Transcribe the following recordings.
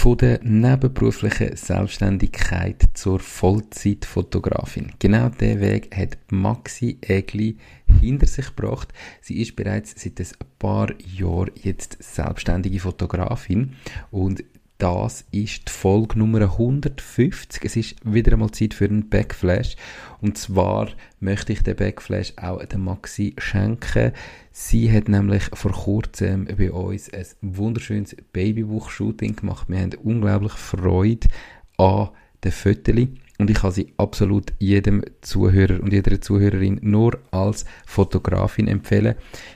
von der nebenberuflichen Selbstständigkeit zur Vollzeitfotografin. Genau der Weg hat Maxi Egli hinter sich gebracht. Sie ist bereits seit ein paar Jahren jetzt selbstständige Fotografin und das ist die Folge Nummer 150. Es ist wieder einmal Zeit für einen Backflash. Und zwar möchte ich den Backflash auch der Maxi schenken. Sie hat nämlich vor kurzem bei uns ein wunderschönes Babybuch-Shooting gemacht. Wir haben unglaublich Freude an den Fotos. Und ich kann sie absolut jedem Zuhörer und jeder Zuhörerin nur als Fotografin empfehlen.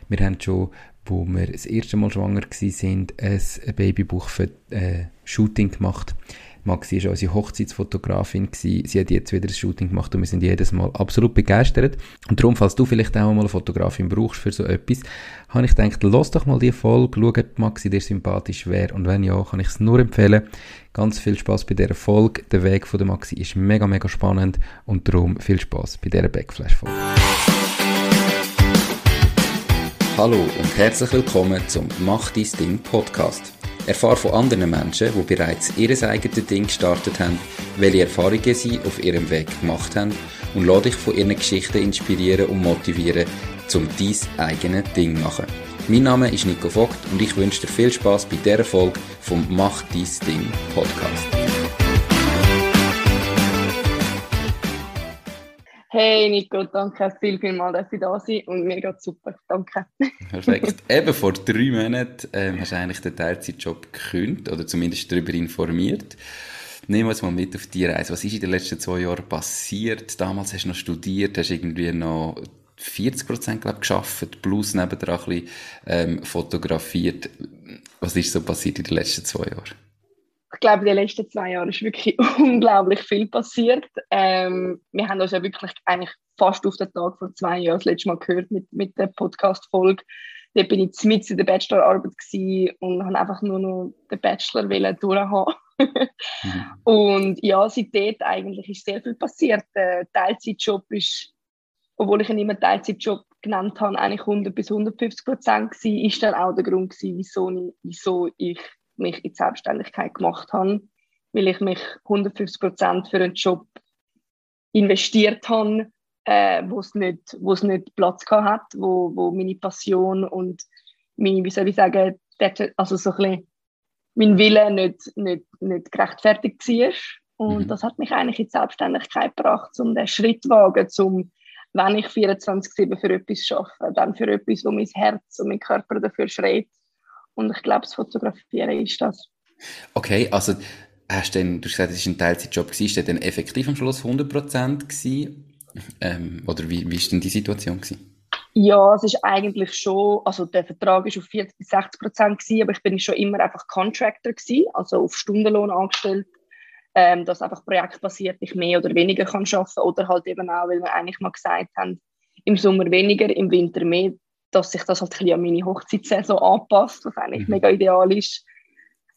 Wir haben schon wo wir das erste Mal schwanger waren, ein Babybuch für äh, Shooting gemacht. Maxi war unsere Hochzeitsfotografin. Gewesen. Sie hat jetzt wieder ein Shooting gemacht und wir sind jedes Mal absolut begeistert. Und darum, falls du vielleicht auch mal eine Fotografin brauchst für so etwas, habe ich gedacht, lass doch mal die Folge, schau, ob Maxi dir sympathisch wäre. Und wenn ja, kann ich es nur empfehlen. Ganz viel Spaß bei dieser Folge. Der Weg von der Maxi ist mega, mega spannend und darum viel Spaß bei dieser Backflash-Folge. Hallo und herzlich willkommen zum Mach dein Ding Podcast. Erfahre von anderen Menschen, die bereits ihr eigenes Ding gestartet haben, welche Erfahrungen sie auf ihrem Weg gemacht haben und lade dich von ihren Geschichten inspirieren und motivieren, zum dein eigenes Ding machen. Mein Name ist Nico Vogt und ich wünsche dir viel Spaß bei dieser Folge vom Mach dein Ding Podcast. Hey Nico, danke viel, viel mal, dass ich da sein und mir geht super, danke. Perfekt. Eben vor drei Monaten ähm, hast du eigentlich den Teilzeitjob gekündigt oder zumindest darüber informiert. Nehmen wir uns mal mit auf die Reise. Was ist in den letzten zwei Jahren passiert? Damals hast du noch studiert, hast irgendwie noch 40 Prozent, glaube geschafft, plus nebendran ein bisschen ähm, fotografiert. Was ist so passiert in den letzten zwei Jahren? Ich glaube, in den letzten zwei Jahren ist wirklich unglaublich viel passiert. Ähm, wir haben uns ja wirklich eigentlich fast auf den Tag vor zwei Jahren das letzte Mal gehört mit, mit der Podcast-Folge. Da bin ich mit in der Bachelorarbeit und habe einfach nur noch den Bachelor durchhaben. mhm. Und ja, seitdem eigentlich ist sehr viel passiert. Der Teilzeitjob ist, obwohl ich ihn immer Teilzeitjob genannt habe, eigentlich 100 bis 150 Prozent ist dann auch der Grund gewesen, wieso ich, wieso ich mich in die Selbstständigkeit gemacht habe, weil ich mich 150 Prozent für einen Job investiert habe, äh, wo es nicht, wo es nicht Platz gehabt hat, wo, wo meine Passion und meine, wie soll ich sagen, also so ein bisschen mein Wille nicht, nicht, nicht gerechtfertigt war. Und mhm. das hat mich eigentlich in die Selbstständigkeit gebracht, um den Schritt zu wagen, um, wenn ich 24-7 für etwas arbeite, dann für etwas, wo mein Herz und mein Körper dafür schreit, und ich glaube, das Fotografieren ist das. Okay, also hast denn, du hast gesagt, es war ein Teilzeitjob, war der dann effektiv am Schluss 100% gewesen? Ähm, oder wie, wie ist denn die Situation gewesen? Ja, es ist eigentlich schon, also der Vertrag ist auf 40 bis 60 Prozent gewesen, aber ich bin schon immer einfach Contractor gewesen, also auf Stundenlohn angestellt, ähm, dass einfach projektbasiert ich mehr oder weniger kann schaffen oder halt eben auch, weil wir eigentlich mal gesagt haben, im Sommer weniger, im Winter mehr, dass sich das halt ein an meine Hochzeitssaison anpasst, was eigentlich mhm. mega ideal ist.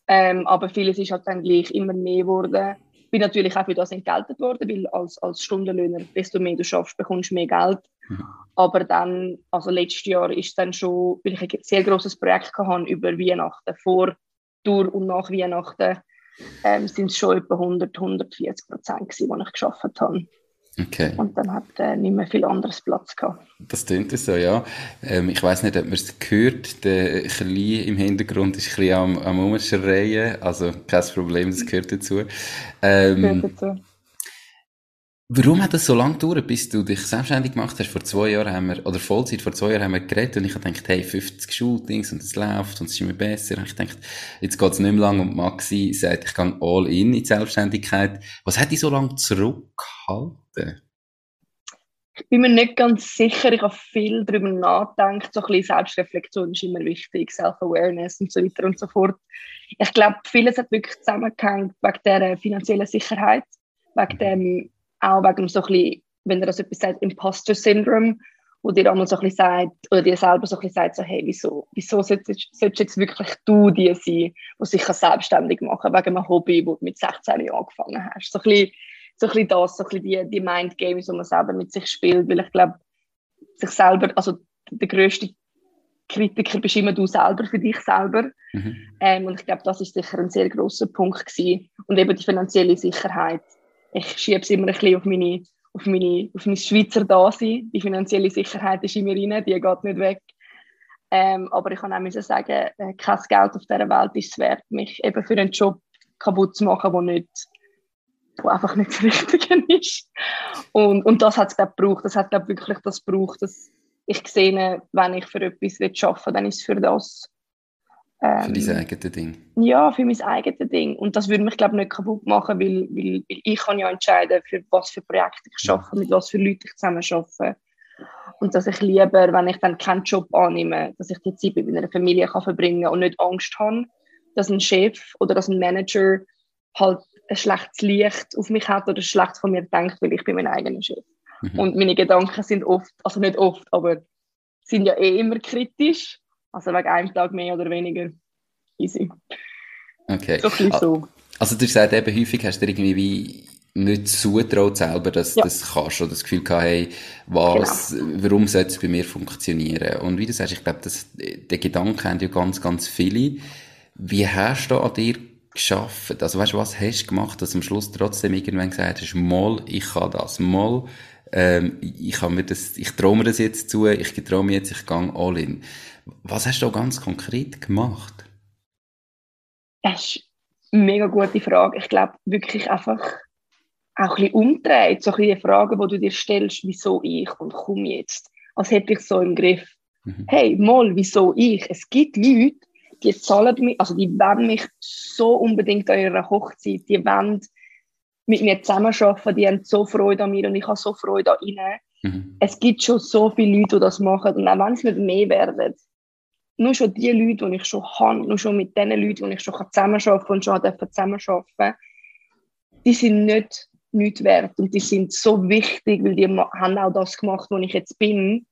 Ähm, aber vieles ist halt dann gleich immer mehr geworden. Ich bin natürlich auch für das entgeltet worden, weil als, als Stundenlöhner, desto mehr du schaffst, bekommst du mehr Geld. Mhm. Aber dann, also letztes Jahr ist dann schon, weil ich ein sehr großes Projekt hatte über Weihnachten, vor, durch und nach Weihnachten, ähm, sind es schon etwa 100, 140 Prozent die ich geschafft habe. Okay. Und dann hat er nicht mehr viel anderes Platz gehabt. Das klingt so, ja. Ähm, ich weiß nicht, ob man es gehört. Der Kleine im Hintergrund ist ein bisschen am, am Umschreien. Also kein Problem, das gehört dazu. Ähm, gehört dazu. Warum hat es so lange gedauert, bis du dich selbstständig gemacht hast? Vor zwei Jahren haben wir, oder Vollzeit, vor zwei Jahren haben wir geredet und ich habe gedacht, hey, 50 Shootings und es läuft und es ist immer besser. Und ich dachte, jetzt geht es nicht mehr lang und Maxi sagt, ich gehe all in in die Selbstständigkeit. Was hat dich so lange zurückgehalten? Ich bin mir nicht ganz sicher, ich habe viel darüber nachgedacht, so ein bisschen Selbstreflexion ist immer wichtig, Self-Awareness und so weiter und so fort. Ich glaube, vieles hat wirklich zusammengehängt wegen der finanziellen Sicherheit, wegen mhm. dem auch wegen so ein bisschen, wenn er das etwas sagt, Imposter Syndrome, wo dir einmal so ein bisschen sagt, oder dir selber so ein bisschen sagt, so, hey, wieso, wieso solltest, solltest jetzt wirklich du die sein, die sich selbstständig machen kann, wegen einem Hobby, wo du mit 16 Jahren angefangen hast. So ein bisschen, so ein bisschen das, so ein bisschen die, die Mindgames, die man selber mit sich spielt, weil ich glaube, sich selber, also der größte Kritiker bist immer du selber für dich selber. Mhm. Ähm, und ich glaube, das ist sicher ein sehr großer Punkt gewesen. Und eben die finanzielle Sicherheit. Ich schiebe es immer ein bisschen auf meine, auf meine, auf mein Schweizer Dasein. Die finanzielle Sicherheit ist immer rein, die geht nicht weg. Ähm, aber ich kann auch müssen sagen, äh, kein Geld auf dieser Welt ist es wert, mich eben für einen Job kaputt zu machen, der nicht wo einfach nicht das Richtige ist. Und, und das hat es, glaube gebraucht. Das hat, glaube wirklich das gebraucht, dass ich sehe, wenn ich für etwas arbeiten will, dann ist es für das. Ähm, für dein eigenes Ding? Ja, für mein eigenes Ding. Und das würde mich, glaube ich, nicht kaputt machen, weil, weil, weil ich kann ja entscheiden, für was für Projekte ich arbeite, mit was für Leuten ich zusammen arbeite. Und dass ich lieber, wenn ich dann keinen Job annehme, dass ich die Zeit mit meiner Familie kann verbringen kann und nicht Angst habe, dass ein Chef oder dass ein Manager halt ein schlechtes Licht auf mich hat oder schlecht von mir denkt, weil ich bin mein eigener Chef. Mhm. Und meine Gedanken sind oft, also nicht oft, aber sind ja eh immer kritisch. Also wegen einem Tag mehr oder weniger easy. Okay. So ein so. Also du sagst eben, häufig hast du irgendwie wie nicht zutraut selber, dass du ja. das kannst oder das Gefühl gehabt, hey, was, genau. warum sollte es bei mir funktionieren? Und wie du sagst, ich glaube, den Gedanken haben ja ganz, ganz viele. Wie hast du an dir geschafft? Also weißt du, was hast du gemacht, dass du am Schluss trotzdem irgendwann gesagt hast, mal, ich kann das, mal, ähm, ich, mir das, ich traue mir das jetzt zu, ich traue mir jetzt, ich gehe all in. Was hast du ganz konkret gemacht? Das ist eine mega gute Frage. Ich glaube wirklich einfach auch ein bisschen umdreht, so ein bisschen die Fragen, die du dir stellst, wieso ich und komm jetzt, als hätte ich so im Griff. Mhm. Hey, mal, wieso ich? Es gibt Leute, die zahlen mich, also die wollen mich so unbedingt an ihrer Hochzeit, die wollen mit mir zusammenarbeiten, die haben so Freude an mir und ich habe so Freude an ihnen. Mhm. Es gibt schon so viele Leute, die das machen. Und auch wenn es nicht mehr werden, nur schon die Leute, die ich schon habe, nur schon mit den Leuten, die ich schon zusammenarbeiten kann und schon zusammenarbeiten die sind nicht nichts wert. Und die sind so wichtig, weil die haben auch das gemacht, wo ich jetzt bin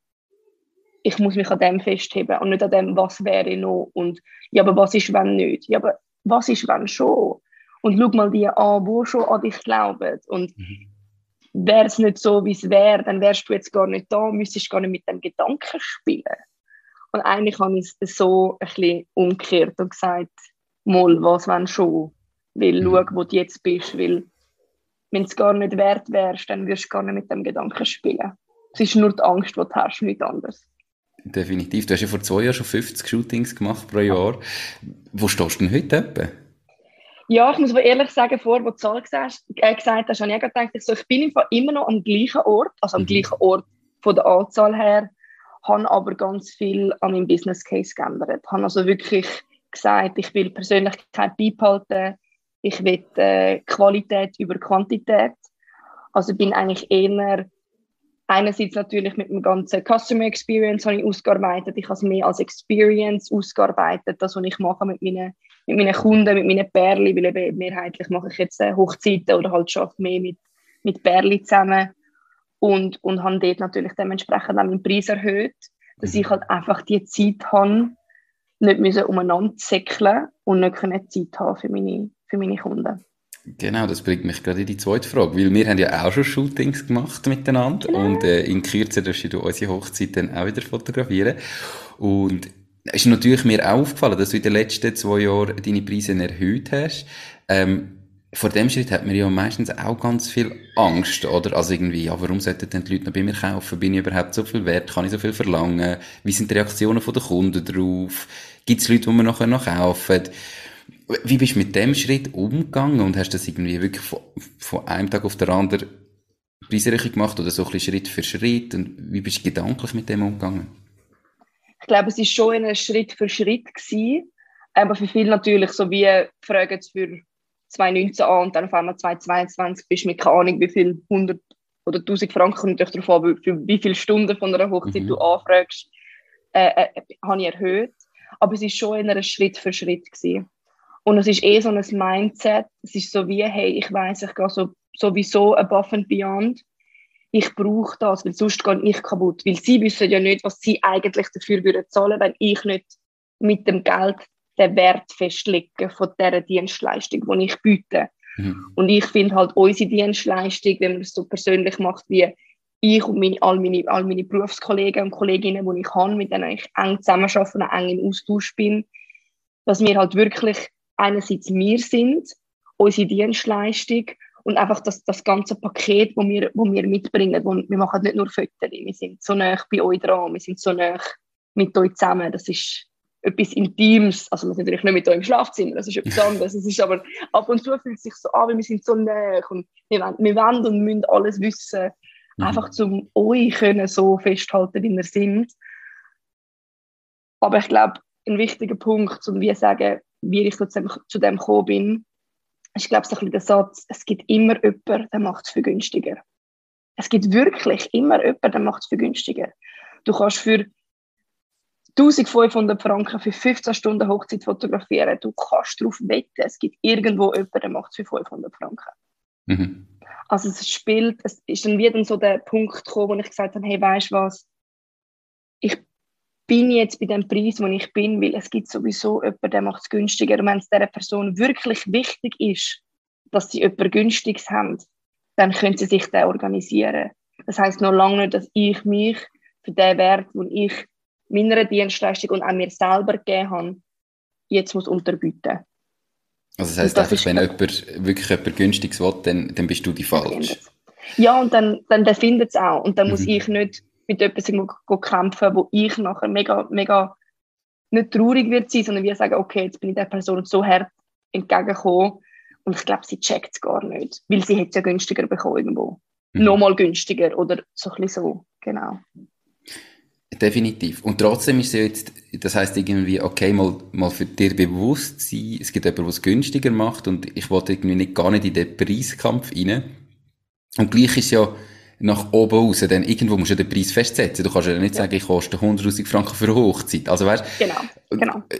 ich muss mich an dem festheben und nicht an dem, was wäre noch. Und ja, aber was ist, wenn nicht? Ja, aber was ist, wenn schon? Und schau mal die an, wo schon an dich glauben. Und mhm. wäre es nicht so, wie es wäre, dann wärst du jetzt gar nicht da, müsstest gar nicht mit dem Gedanken spielen. Und eigentlich habe ich es so ein bisschen umgekehrt und gesagt, mal, was wenn schon? Weil mhm. schau, wo du jetzt bist, weil wenn es gar nicht wert wärst, dann wirst du gar nicht mit dem Gedanken spielen. Es ist nur die Angst, die du hast, nichts anderes. Definitiv. Du hast ja vor zwei Jahren schon 50 Shootings gemacht pro Jahr. Wo stehst du denn heute etwa? Ja, ich muss aber ehrlich sagen, vor, wo du Zahl gesagt, äh, gesagt hast, habe ich gedacht, ich, so, ich bin immer noch am gleichen Ort, also am mhm. gleichen Ort von der Anzahl her, habe aber ganz viel an meinem Business Case geändert. Ich habe also wirklich gesagt, ich will Persönlichkeit beibehalten, ich will äh, Qualität über Quantität. Also bin eigentlich eher einerseits natürlich mit dem ganzen Customer Experience habe ich ausgearbeitet. Ich habe es mehr als Experience ausgearbeitet, das, was ich mache mit meinen, mit meinen Kunden, mit meinen Perli, weil eben mehrheitlich mache ich jetzt äh, Hochzeiten oder halt schaffe mehr mit, mit Perli zusammen und, und habe dort natürlich dementsprechend auch meinen Preis erhöht, dass ich halt einfach die Zeit habe, nicht müssen umeinander zäckeln und nicht Zeit haben für meine, für meine Kunden. Genau, das bringt mich gerade in die zweite Frage, weil wir haben ja auch schon Shootings gemacht miteinander genau. und äh, in Kürze darfst du unsere Hochzeit dann auch wieder fotografieren und es ist natürlich mir auch aufgefallen, dass du in den letzten zwei Jahren deine Preise erhöht hast. Ähm, vor dem Schritt hat man ja meistens auch ganz viel Angst, oder? Also irgendwie, ja, warum sollten denn die Leute noch bei mir kaufen? Bin ich überhaupt so viel wert? Kann ich so viel verlangen? Wie sind die Reaktionen der Kunden drauf? Gibt es Leute, die man nachher noch kaufen? Wie bist du mit dem Schritt umgegangen und hast das irgendwie wirklich von, von einem Tag auf den anderen Preiserhöhung gemacht oder so ein bisschen Schritt für Schritt? Und wie bist du gedanklich mit dem umgegangen? Ich glaube, es ist schon ein Schritt für Schritt gewesen, aber für viele natürlich so wie fragen es für 2019 an und dann auf einmal 2022 bist du mit keine Ahnung wie viel 100 oder 1000 Franken natürlich darauf an, für wie viele Stunden von einer Hochzeit mhm. du anfragst, äh, äh, habe ich erhöht. Aber es ist schon ein Schritt für Schritt gewesen. Und es ist eh so ein Mindset. Es ist so wie, hey, ich weiß, ich gehe so, sowieso above and beyond. Ich brauche das, weil sonst gehe ich kaputt. Weil sie wissen ja nicht, was sie eigentlich dafür würden zahlen, wenn ich nicht mit dem Geld den Wert festlege von dieser Dienstleistung, die ich biete. Mhm. Und ich finde halt unsere Dienstleistung, wenn man es so persönlich macht, wie ich und meine, all, meine, all meine Berufskollegen und Kolleginnen, die ich habe, mit denen ich eng zusammenarbeite und eng im Austausch bin, dass wir halt wirklich einerseits wir sind, unsere Dienstleistung und einfach das, das ganze Paket, das wir, wo wir mitbringen. Wo, wir machen nicht nur Fotos, wir sind so nah bei euch dran, wir sind so nah mit euch zusammen. Das ist etwas Intimes. Also, wir sind natürlich nicht mit euch im Schlafzimmer, das ist etwas anderes. Es ist aber ab und zu fühlt es sich so an, wie wir sind so nah und wir wollen, wir wollen und müssen alles wissen. Mhm. Einfach um euch können so festhalten, wie wir sind. Aber ich glaube, ein wichtiger Punkt, um wie sagen, wie ich zu dem, zu dem gekommen bin, ist, glaube ich, so ein bisschen der Satz, es gibt immer jemanden, der macht es für günstiger. Es gibt wirklich immer jemanden, der macht es für günstiger. Du kannst für 1500 Franken für 15 Stunden Hochzeit fotografieren. Du kannst darauf wetten, es gibt irgendwo jemanden, der macht es für 500 Franken. Mhm. Also es spielt, es ist dann wieder so der Punkt gekommen, wo ich gesagt habe, hey, weißt du was, bin jetzt bei dem Preis, wo ich bin, weil es gibt sowieso jemanden, der macht es günstiger. Und wenn es dieser Person wirklich wichtig ist, dass sie jemanden günstiges haben, dann können sie sich da organisieren. Das heißt noch lange nicht, dass ich mich für den Wert, den ich meiner Dienstleistung und auch mir selber gegeben habe, jetzt muss unterbieten. Also das heisst das einfach, wenn jemand wirklich jemand günstiges will, dann, dann bist du die falsch. Ja, und dann, dann der findet es auch. Und dann mhm. muss ich nicht mit etwas kämpfen, wo ich nachher mega, mega nicht traurig wird sein, sondern wir sagen, okay, jetzt bin ich der Person so hart entgegengekommen und ich glaube, sie checkt es gar nicht, weil sie hätte es ja günstiger bekommen irgendwo. Mhm. Nochmal günstiger oder so ein bisschen so, genau. Definitiv. Und trotzdem ist es jetzt, das heißt irgendwie, okay, mal, mal für dir bewusst sein, es gibt jemanden, der es günstiger macht und ich wollte irgendwie nicht, gar nicht in den Preiskampf rein. Und gleich ist ja nach oben raus, denn irgendwo musst du den Preis festsetzen. Du kannst ja nicht ja. sagen, ich koste 100.000 Franken für eine Hochzeit. Also weißt, genau, genau. Äh,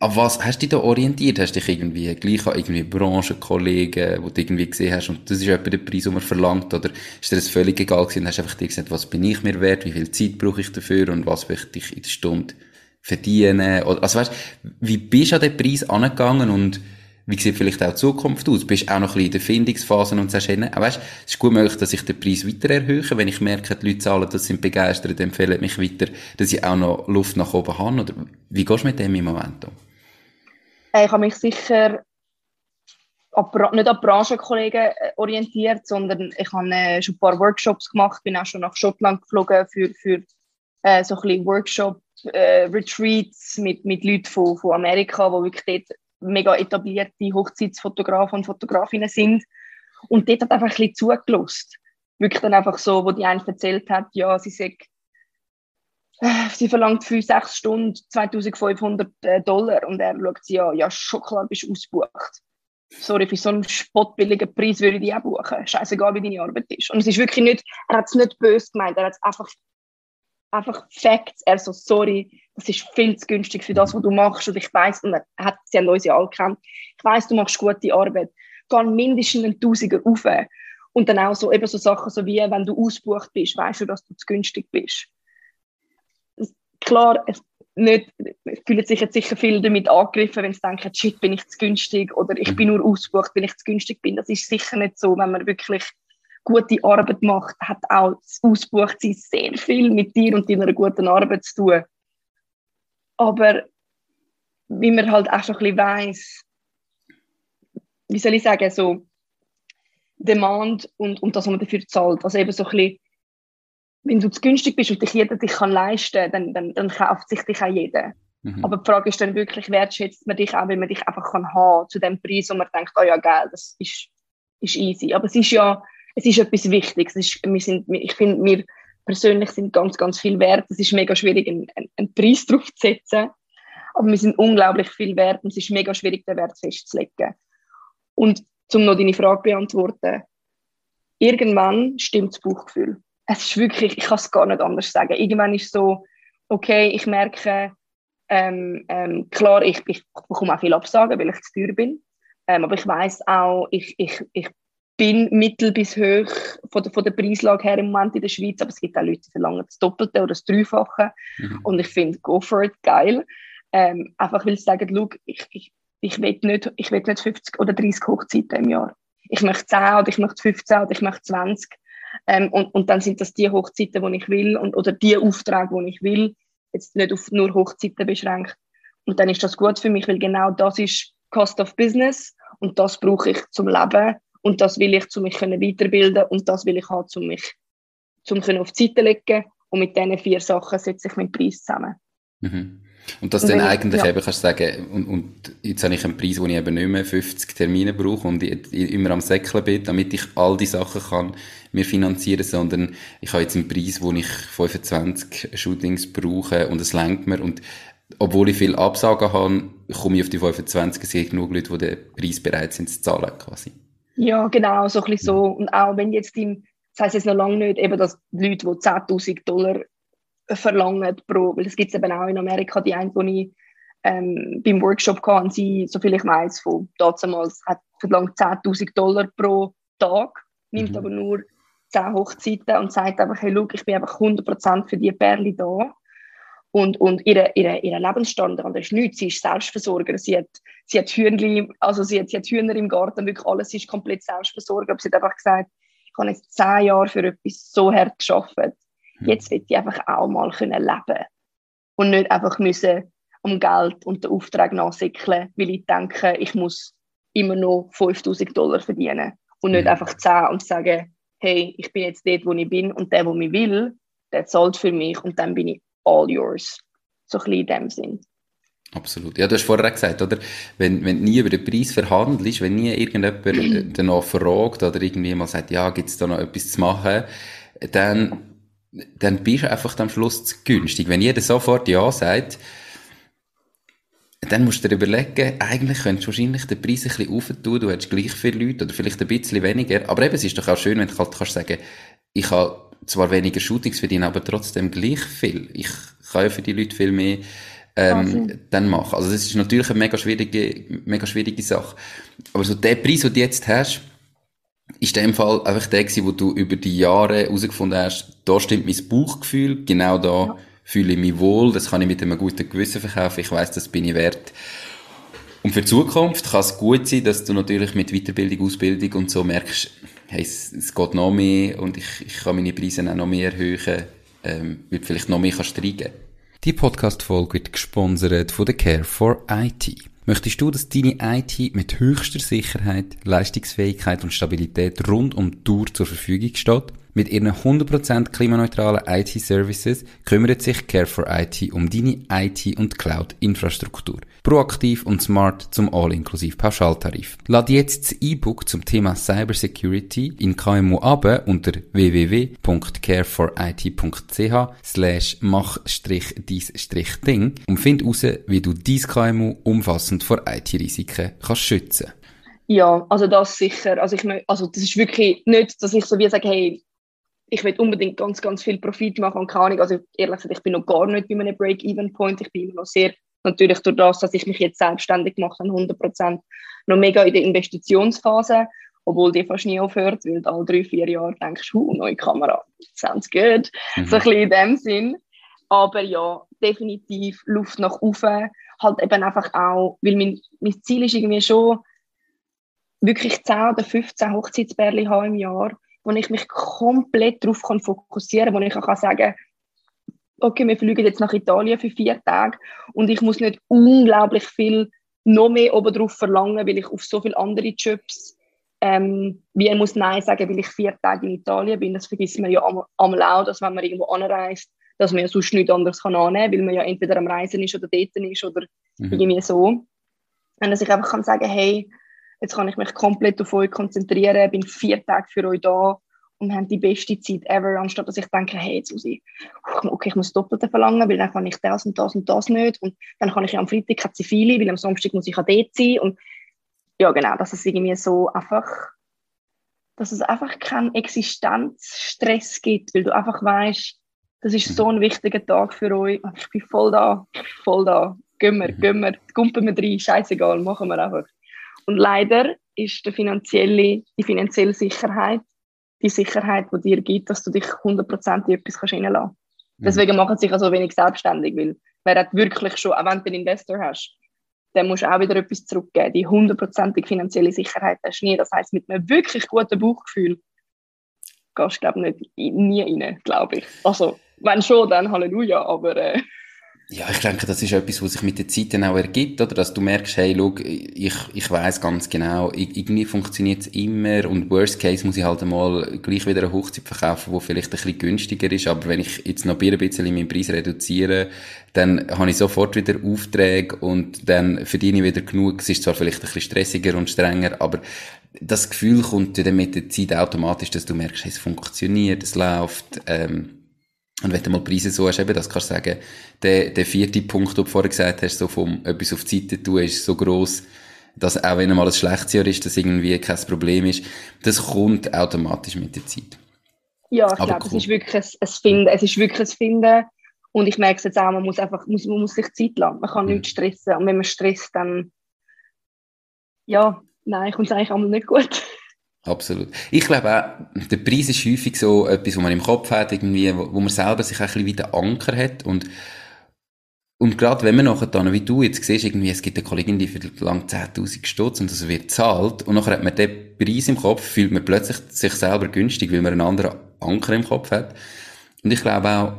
Auf was hast du dich da orientiert? Hast du dich irgendwie gleich an irgendwie Branchenkollegen, wo du irgendwie gesehen hast, und das ist etwa der Preis, den man verlangt, oder ist dir das völlig egal gewesen, hast du einfach dir gesagt, was bin ich mir wert, wie viel Zeit brauche ich dafür und was möchte ich in der Stunde verdienen? Also weißt, wie bist du an den Preis angegangen und wie sieht vielleicht auch die Zukunft aus? Bist auch noch ein bisschen in der Findungsphase und sagst, hey, weißt, es ist gut möglich, dass ich den Preis weiter erhöhe, wenn ich merke, die Leute zahlen, das sind begeistert, empfehlen mich weiter, dass ich auch noch Luft nach oben habe, oder wie gehst du mit dem im Moment um? Äh, ich habe mich sicher nicht an Branchenkollegen äh, orientiert, sondern ich habe äh, schon ein paar Workshops gemacht, bin auch schon nach Schottland geflogen für, für so ein Workshop, Retreats mit, mit Leuten von, von Amerika, die wirklich dort mega etablierte Hochzeitsfotografen und Fotografinnen sind. Und dort hat einfach ein bisschen zugelost. Wirklich dann einfach so, wo die eine erzählt hat, ja, sie sagt, äh, sie verlangt für sechs Stunden 2500 äh, Dollar und er schaut sie an, ja, schon klar, bist du ausgebucht. Sorry, für so einen spottbilligen Preis würde ich die auch buchen. Scheißegal, wie deine Arbeit ist. Und es ist wirklich nicht, er hat es nicht böse gemeint, er hat es einfach, einfach Facts. Er so, sorry, das ist viel zu günstig für das, was du machst. Und ich weiß, und er hat, sie haben uns ja alle gekannt, ich weiß, du machst gute Arbeit. Geh mindestens einen Tausiger rauf. Und dann auch so, eben so Sachen, so wie, wenn du ausgebucht bist, weißt du, dass du zu günstig bist. Klar, es nicht, fühlen sich jetzt sicher viele damit angegriffen, wenn sie denken, shit, bin ich zu günstig oder ich bin nur ausgebucht, weil ich zu günstig bin. Das ist sicher nicht so, wenn man wirklich gute Arbeit macht, hat auch das Ausbuchtsein sehr viel mit dir und deiner guten Arbeit zu tun. Aber wie man halt auch schon ein bisschen weiss, wie soll ich sagen, so Demand und, und das, was man dafür zahlt. Also eben so ein bisschen, wenn du zu günstig bist und dich jeder dich kann leisten dann, dann, dann kauft sich dich auch jeder. Mhm. Aber die Frage ist dann wirklich, wertschätzt man dich auch, wenn man dich einfach kann haben zu dem Preis, wo man denkt, oh ja, geil, das ist, ist easy. Aber es ist ja, es ist etwas Wichtiges. ist, wir sind, ich finde, wir persönlich sind ganz, ganz viel wert. Es ist mega schwierig, einen, einen Preis drauf zu setzen. Aber wir sind unglaublich viel wert und es ist mega schwierig, den Wert festzulegen. Und um noch deine Frage zu beantworten, irgendwann stimmt das Bauchgefühl. Es ist wirklich, ich kann es gar nicht anders sagen. Irgendwann ist es so, okay, ich merke, ähm, ähm, klar, ich, ich bekomme auch viel Absagen, weil ich zu teuer bin. Ähm, aber ich weiß auch, ich, ich, ich bin mittel bis hoch von der, von der Preislage her im Moment in der Schweiz, aber es gibt auch Leute, die verlangen das Doppelte oder das Dreifache. Mhm. Und ich finde, go for it, geil. Ähm, einfach weil sie sagen, look, ich, ich, ich will nicht, nicht 50 oder 30 Hochzeiten im Jahr. Ich möchte 10 oder ich möchte 15 oder ich möchte 20. Ähm, und, und dann sind das die Hochzeiten, die ich will und, oder die Aufträge, die ich will. Jetzt nicht auf nur Hochzeiten beschränkt. Und dann ist das gut für mich, weil genau das ist Cost of Business und das brauche ich zum Leben und das will ich, um mich weiterbilden und das will ich haben, um mich zum auf die Seite legen und mit diesen vier Sachen setze ich meinen Preis zusammen. Mhm. Und das dann eigentlich ja. eben kannst du sagen, und, und jetzt habe ich einen Preis, wo ich eben nicht mehr 50 Termine brauche und ich, ich immer am Säckeln bin, damit ich all die Sachen kann mir finanzieren, sondern ich habe jetzt einen Preis, wo ich 25 Shootings brauche und es lenkt mir und obwohl ich viel Absagen habe, komme ich auf die 25, es gibt genug Leute, die den Preis bereit sind zu zahlen, quasi. Ja, genau, so ein bisschen so. Und auch wenn jetzt im, das heisst jetzt noch lange nicht, eben, dass Leute, die 10.000 Dollar verlangen pro, weil es gibt eben auch in Amerika die eine, die ich ähm, beim Workshop hatte, sie, soviel ich weiß, von damals hat verlangt 10.000 Dollar pro Tag, nimmt mhm. aber nur 10 Hochzeiten und sagt einfach, hey, look, ich bin einfach 100% für die Perle da. Und, und ihre, ihre, ihre Lebensstandard ist nichts. Sie ist Selbstversorger. Sie hat, sie hat Hühnchen, also sie hat, sie hat Hühner im Garten, wirklich alles ist komplett Selbstversorger. Aber sie hat einfach gesagt, ich habe jetzt zehn Jahre für etwas so hart geschafft. Hm. Jetzt will ich einfach auch mal können leben und nicht einfach müssen um Geld und den Auftrag nachsickeln, weil ich denke, ich muss immer noch 5000 Dollar verdienen und nicht mhm. einfach 10 und sagen, hey, ich bin jetzt dort, wo ich bin und der, wo mich will, der zahlt für mich und dann bin ich all yours. So ein bisschen in dem Sinn. Absolut. Ja, du hast vorher gesagt, oder? Wenn, wenn nie über den Preis verhandelst, wenn nie irgendjemand äh, danach fragt oder irgendwie mal sagt, ja, gibt es da noch etwas zu machen, dann, dann bist du einfach am Schluss zu günstig. Wenn jeder sofort Ja sagt, dann musst du dir überlegen, eigentlich könntest du wahrscheinlich den Preis ein bisschen aufentun, du hättest gleich viele Leute oder vielleicht ein bisschen weniger, aber eben, es ist doch auch schön, wenn du halt kannst sagen, ich habe zwar weniger Shootings verdienen, aber trotzdem gleich viel. Ich kann ja für die Leute viel mehr ähm, dann machen. Also das ist natürlich eine mega schwierige, mega schwierige Sache. Aber so der Preis, den du jetzt hast, ist in dem Fall einfach der gewesen, wo du über die Jahre herausgefunden hast, da stimmt mein Bauchgefühl, genau da ja. fühle ich mich wohl, das kann ich mit einem guten Gewissen verkaufen, ich weiß, das bin ich wert. Und für die Zukunft kann es gut sein, dass du natürlich mit Weiterbildung, Ausbildung und so merkst, hey, es, es geht noch mehr und ich, ich kann meine Preise auch noch mehr erhöhen, ähm, weil vielleicht noch mehr steigen. Die Podcast-Folge wird gesponsert von der Care for IT. Möchtest du, dass deine IT mit höchster Sicherheit, Leistungsfähigkeit und Stabilität rund um die Tour zur Verfügung steht? Mit ihren 100% klimaneutralen IT-Services kümmert sich Care4IT um deine IT- und Cloud-Infrastruktur. Proaktiv und smart zum All-inklusiv Pauschaltarif. Lad jetzt das E-Book zum Thema Cybersecurity in KMU ab unter www.care4it.ch slash mach-dies-ding und find heraus, wie du dein KMU umfassend vor IT-Risiken kannst schützen. Ja, also das sicher. Also, ich, also das ist wirklich nicht, dass ich so wie sage, hey, ich will unbedingt ganz, ganz viel Profit machen und keine Ahnung, also ehrlich gesagt, ich bin noch gar nicht bei einem Break-Even-Point, ich bin immer noch sehr, natürlich durch das, dass ich mich jetzt selbstständig mache, 100% noch mega in der Investitionsphase, obwohl die fast nie aufhört, weil du alle drei, vier Jahre denkst, huh, neue Kamera, sounds good, mhm. so ein bisschen in dem Sinn. Aber ja, definitiv Luft nach oben, halt eben einfach auch, weil mein, mein Ziel ist irgendwie schon, wirklich 10 oder 15 Hochzeitsbärli haben im Jahr wo ich mich komplett darauf fokussieren kann, wo ich auch sagen kann, okay, wir fliegen jetzt nach Italien für vier Tage und ich muss nicht unglaublich viel noch mehr oben drauf verlangen, weil ich auf so viele andere Jobs ähm, wie muss Nein sagen, weil ich vier Tage in Italien bin. Das vergisst man ja einmal auch, dass wenn man irgendwo anreist, dass man ja sonst nichts anderes kann annehmen kann, weil man ja entweder am Reisen ist oder dort ist oder mhm. irgendwie so. Und dass ich einfach kann sagen, hey, Jetzt kann ich mich komplett auf euch konzentrieren, bin vier Tage für euch da und haben die beste Zeit ever, anstatt dass ich denke, hey, jetzt muss ich, okay, ich muss Doppelte verlangen, weil dann kann ich das und das und das nicht. Und dann kann ich ja am Freitag keine Zivile, weil am Samstag muss ich an dort sein. Und ja, genau, dass es irgendwie so einfach, dass es einfach keinen Existenzstress gibt, weil du einfach weißt, das ist so ein wichtiger Tag für euch. Ich bin voll da, voll da, gehen wir, gehen wir, kumpen wir rein, scheißegal, machen wir einfach. Und leider ist die finanzielle, die finanzielle Sicherheit die Sicherheit, die dir gibt, dass du dich 100% in etwas reinlassen kannst. Mhm. Deswegen machen sie sich auch so wenig selbstständig, weil wer hat wirklich schon, auch wenn du einen Investor hast, dann musst du auch wieder etwas zurückgeben. Die hundertprozentige finanzielle Sicherheit hast du nie. Das heißt, mit einem wirklich guten Bauchgefühl gehst du, glaube ich, nie rein, glaube ich. Also, wenn schon, dann Halleluja, aber... Äh, ja, ich denke, das ist etwas, was sich mit der Zeit dann auch ergibt, oder? Dass du merkst, hey, schau, ich, ich weiss ganz genau, irgendwie funktioniert es immer und worst case muss ich halt einmal gleich wieder eine Hochzeit verkaufen, die vielleicht ein bisschen günstiger ist, aber wenn ich jetzt noch ein bisschen meinen Preis reduziere, dann habe ich sofort wieder Aufträge und dann verdiene ich wieder genug. Es ist zwar vielleicht ein bisschen stressiger und strenger, aber das Gefühl kommt dann mit der Zeit automatisch, dass du merkst, hey, es funktioniert, es läuft, ähm, und wenn du mal Preise so hast, eben, das kannst du sagen, der, der vierte Punkt, den du vorher gesagt hast, so vom etwas auf die Seite tun, ist so gross, dass auch wenn mal ein schlechtes Jahr ist, das irgendwie kein Problem ist. Das kommt automatisch mit der Zeit. Ja, ich glaube, cool. es ist wirklich ein, ein Finden. Es ist wirklich ein Finden. Und ich merke es jetzt auch, man muss einfach, muss, man muss sich Zeit lassen. Man kann mhm. nicht stressen. Und wenn man stresst, dann, ja, nein, kommt es eigentlich einmal nicht gut. Absolut. Ich glaube auch, der Preis ist häufig so etwas, wo man im Kopf hat, irgendwie, wo, wo man selber sich ein bisschen wie den Anker hat und und gerade wenn man nachher dann, wie du jetzt siehst, irgendwie, es gibt eine Kollegin, die verlangt 10.000 Stutz und das wird zahlt und nachher hat man den Preis im Kopf, fühlt man plötzlich sich selber günstig, weil man einen anderen Anker im Kopf hat. Und ich glaube auch,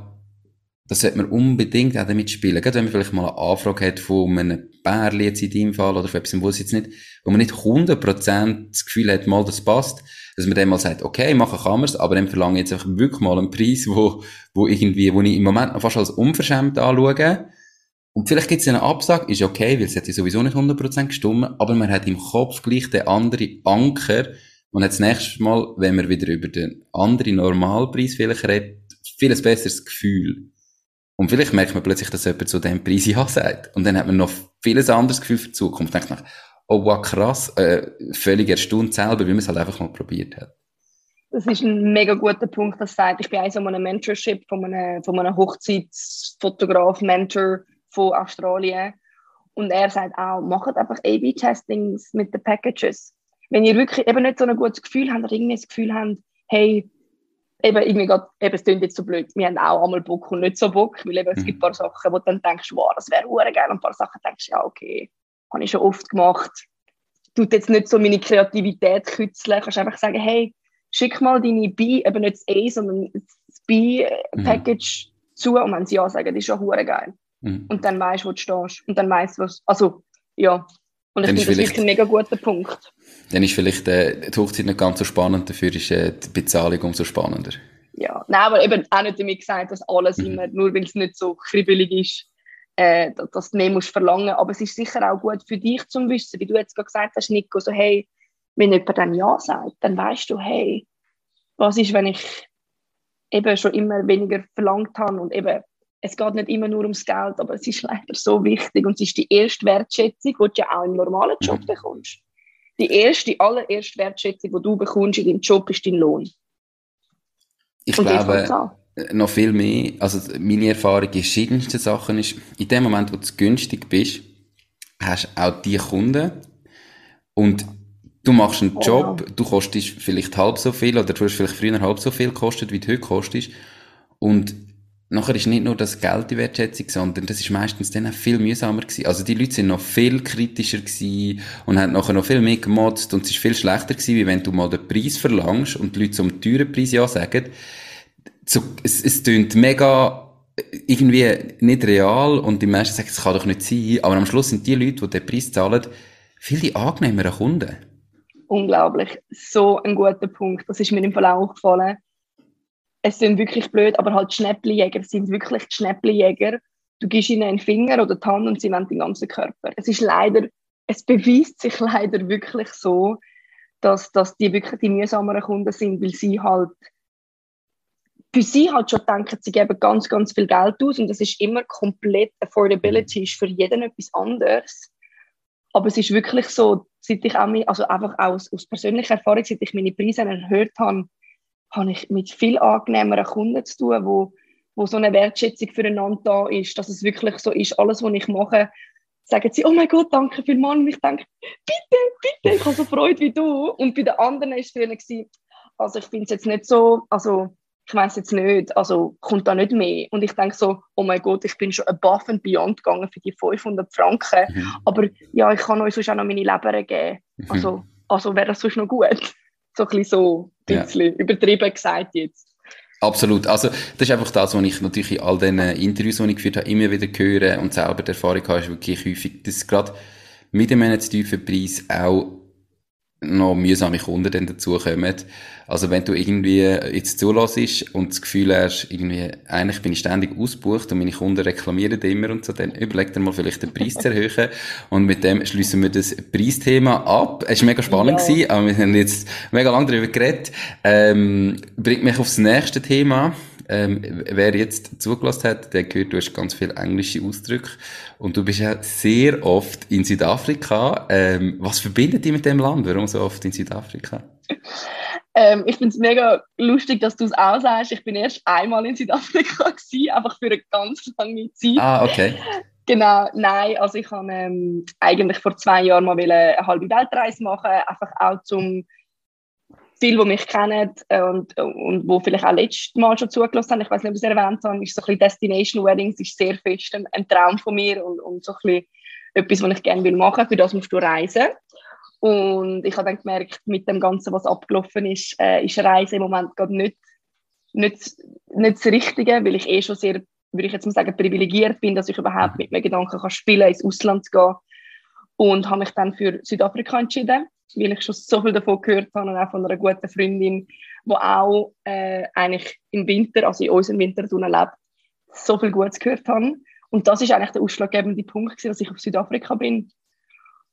das sollte man unbedingt auch damit spielen. Gerade wenn man vielleicht mal eine Anfrage hat von einem Bärli jetzt in deinem Fall oder von etwas, wo es jetzt nicht, wo man nicht 100% das Gefühl hat, mal das passt, dass man dann mal sagt, okay, machen kann man es, aber dann verlange ich jetzt einfach wirklich mal einen Preis, wo, wo irgendwie, wo ich im Moment noch fast als unverschämt anschaue. Und vielleicht gibt es eine Absage, ist okay, weil es hat ja sowieso nicht 100% gestimmt, aber man hat im Kopf gleich den anderen Anker und hat das nächste Mal, wenn man wieder über den anderen Normalpreis vielleicht redet, viel besseres Gefühl. Und vielleicht merkt man plötzlich, dass jemand zu diesem Preis Ja sagt. Und dann hat man noch vieles anderes Gefühl für die Zukunft. Denkt man, oh wow, krass, äh, völlig erstaunt selber, wie man es halt einfach mal probiert hat. Das ist ein mega guter Punkt, das sagt. Ich bin auch so einem Mentorship von einem, von einem Hochzeitsfotograf, Mentor von Australien. Und er sagt auch, macht einfach A-B-Testings mit den Packages. Wenn ihr wirklich eben nicht so ein gutes Gefühl habt oder irgendwie das Gefühl habt, hey, eben irgendwie grad, eben, es klingt jetzt so blöd, wir haben auch einmal Bock und nicht so Bock, weil eben, es gibt ein paar Sachen, wo du dann denkst, wow, das wäre geil, und ein paar Sachen denkst, ja, okay, habe ich schon oft gemacht. Tut jetzt nicht so meine Kreativität kützeln, kannst einfach sagen, hey, schick mal deine B, eben nicht das A, sondern das B-Package mhm. zu und wenn sie ja sagen, das ist schon geil. Mhm. Und dann weißt du, wo du stehst und dann weißt du, was, also, ja. Und ich finde, das ist ein mega guter Punkt dann ist vielleicht äh, die Hochzeit nicht ganz so spannend, dafür ist äh, die Bezahlung umso spannender. Ja, nein, aber eben auch nicht damit gesagt, dass alles mhm. immer, nur weil es nicht so kribbelig ist, äh, dass du mehr musst verlangen Aber es ist sicher auch gut für dich zum Wissen, wie du jetzt gerade gesagt hast, Nico, so hey, wenn jemand dann Ja sagt, dann weißt du, hey, was ist, wenn ich eben schon immer weniger verlangt habe und eben es geht nicht immer nur ums Geld, aber es ist leider so wichtig und es ist die erste Wertschätzung, die du ja auch im normalen Job mhm. bekommst die erste, allererste Wertschätzung, die du bekommst in deinem Job, ist dein Lohn. Ich Und glaube, noch viel mehr, also meine Erfahrung in verschiedensten Sachen ist, in dem Moment, wo du günstig bist, hast du auch die Kunden und du machst einen Job, oh. du kostest vielleicht halb so viel oder du hast vielleicht früher halb so viel gekostet, wie du heute kostest und nachher ist nicht nur das Geld die Wertschätzung, sondern das ist meistens dann auch viel mühsamer gewesen. Also die Leute sind noch viel kritischer gewesen und haben nachher noch viel mehr gemotzt und es ist viel schlechter gewesen, wie wenn du mal den Preis verlangst und die Leute zum teuren Preis ja sagen. So, es, es tönt mega irgendwie nicht real und die meisten sagen, es kann doch nicht sein, aber am Schluss sind die Leute, die den Preis zahlen, viel die angenehmeren Kunden. Unglaublich. So ein guter Punkt. Das ist mir im Fall auch aufgefallen es sind wirklich blöd, aber halt Schnäppchenjäger sind wirklich Schnäppchenjäger. Du gibst ihnen einen Finger oder die Hand und sie nehmen den ganzen Körper. Es ist leider, es beweist sich leider wirklich so, dass, dass die wirklich die mühsameren Kunden sind, weil sie halt für sie halt schon denken, sie geben ganz, ganz viel Geld aus und das ist immer komplett Affordability, ist für jeden etwas anderes. Aber es ist wirklich so, seit ich auch, also einfach aus, aus persönlicher Erfahrung, seit ich meine Preise erhöht habe, habe ich mit viel angenehmeren Kunden zu tun, wo, wo so eine Wertschätzung füreinander da ist, dass es wirklich so ist, alles, was ich mache, sagen sie, oh mein Gott, danke vielmals. Und ich denke, bitte, bitte, ich habe so Freude wie du. Und bei den anderen war es früher, also ich finde es jetzt nicht so, also ich weiß jetzt nicht, also kommt da nicht mehr. Und ich denke so, oh mein Gott, ich bin schon above and beyond gegangen für die 500 Franken. Mhm. Aber ja, ich kann euch sonst auch noch meine Leber geben. Mhm. Also, also wäre das sonst noch gut. So ein bisschen so, ein bisschen ja. übertrieben gesagt jetzt. Absolut. Also, das ist einfach das, was ich natürlich in all den Interviews, die ich geführt habe, immer wieder höre und selber die Erfahrung habe, ist wirklich häufig, dass gerade mit dem tiefen Preis auch noch mühsame Kunden dann dazukommen. Also wenn du irgendwie jetzt zulässt und das Gefühl hast, irgendwie, eigentlich bin ich ständig ausgebucht und meine Kunden reklamieren immer und so, dann überleg dir mal vielleicht den Preis zu erhöhen und mit dem schließen wir das Preisthema ab. Es war mega spannend, ja. gewesen, aber wir haben jetzt mega lange darüber geredet. Ähm, bringt mich aufs nächste Thema. Ähm, wer jetzt zugelassen hat, der gehört, du hast ganz viele englische Ausdrücke und du bist ja sehr oft in Südafrika. Ähm, was verbindet dich mit dem Land? Warum so oft in Südafrika? Ähm, ich finde es mega lustig, dass du es auch sagst. Ich bin erst einmal in Südafrika gewesen, einfach für eine ganz lange Zeit. Ah, okay. Genau, nein, also ich habe ähm, eigentlich vor zwei Jahren mal eine halbe Weltreise machen, einfach auch zum viele, die mich kennen äh, und, und wo vielleicht auch letztes Mal schon zugelassen haben, ich weiß nicht, ob ich es erwähnt habe, ist so ein bisschen Destination Weddings, ist sehr fest ein, ein Traum von mir und, und so ein bisschen etwas, was ich gerne will machen. Für das musst du reisen. Und ich habe dann gemerkt, mit dem Ganzen, was abgelaufen ist, äh, ist Reisen im Moment gerade nicht, nicht, nicht das Richtige, weil ich eh schon sehr, würde ich jetzt mal sagen, privilegiert bin, dass ich überhaupt mit mir Gedanken kann spielen ins Ausland zu gehen. Und habe mich dann für Südafrika entschieden weil ich schon so viel davon gehört habe und auch von einer guten Freundin, die auch äh, eigentlich im Winter, also in unserem Winter lebt, so viel Gutes gehört habe. Und das ist eigentlich der ausschlaggebende Punkt, gewesen, dass ich auf Südafrika bin.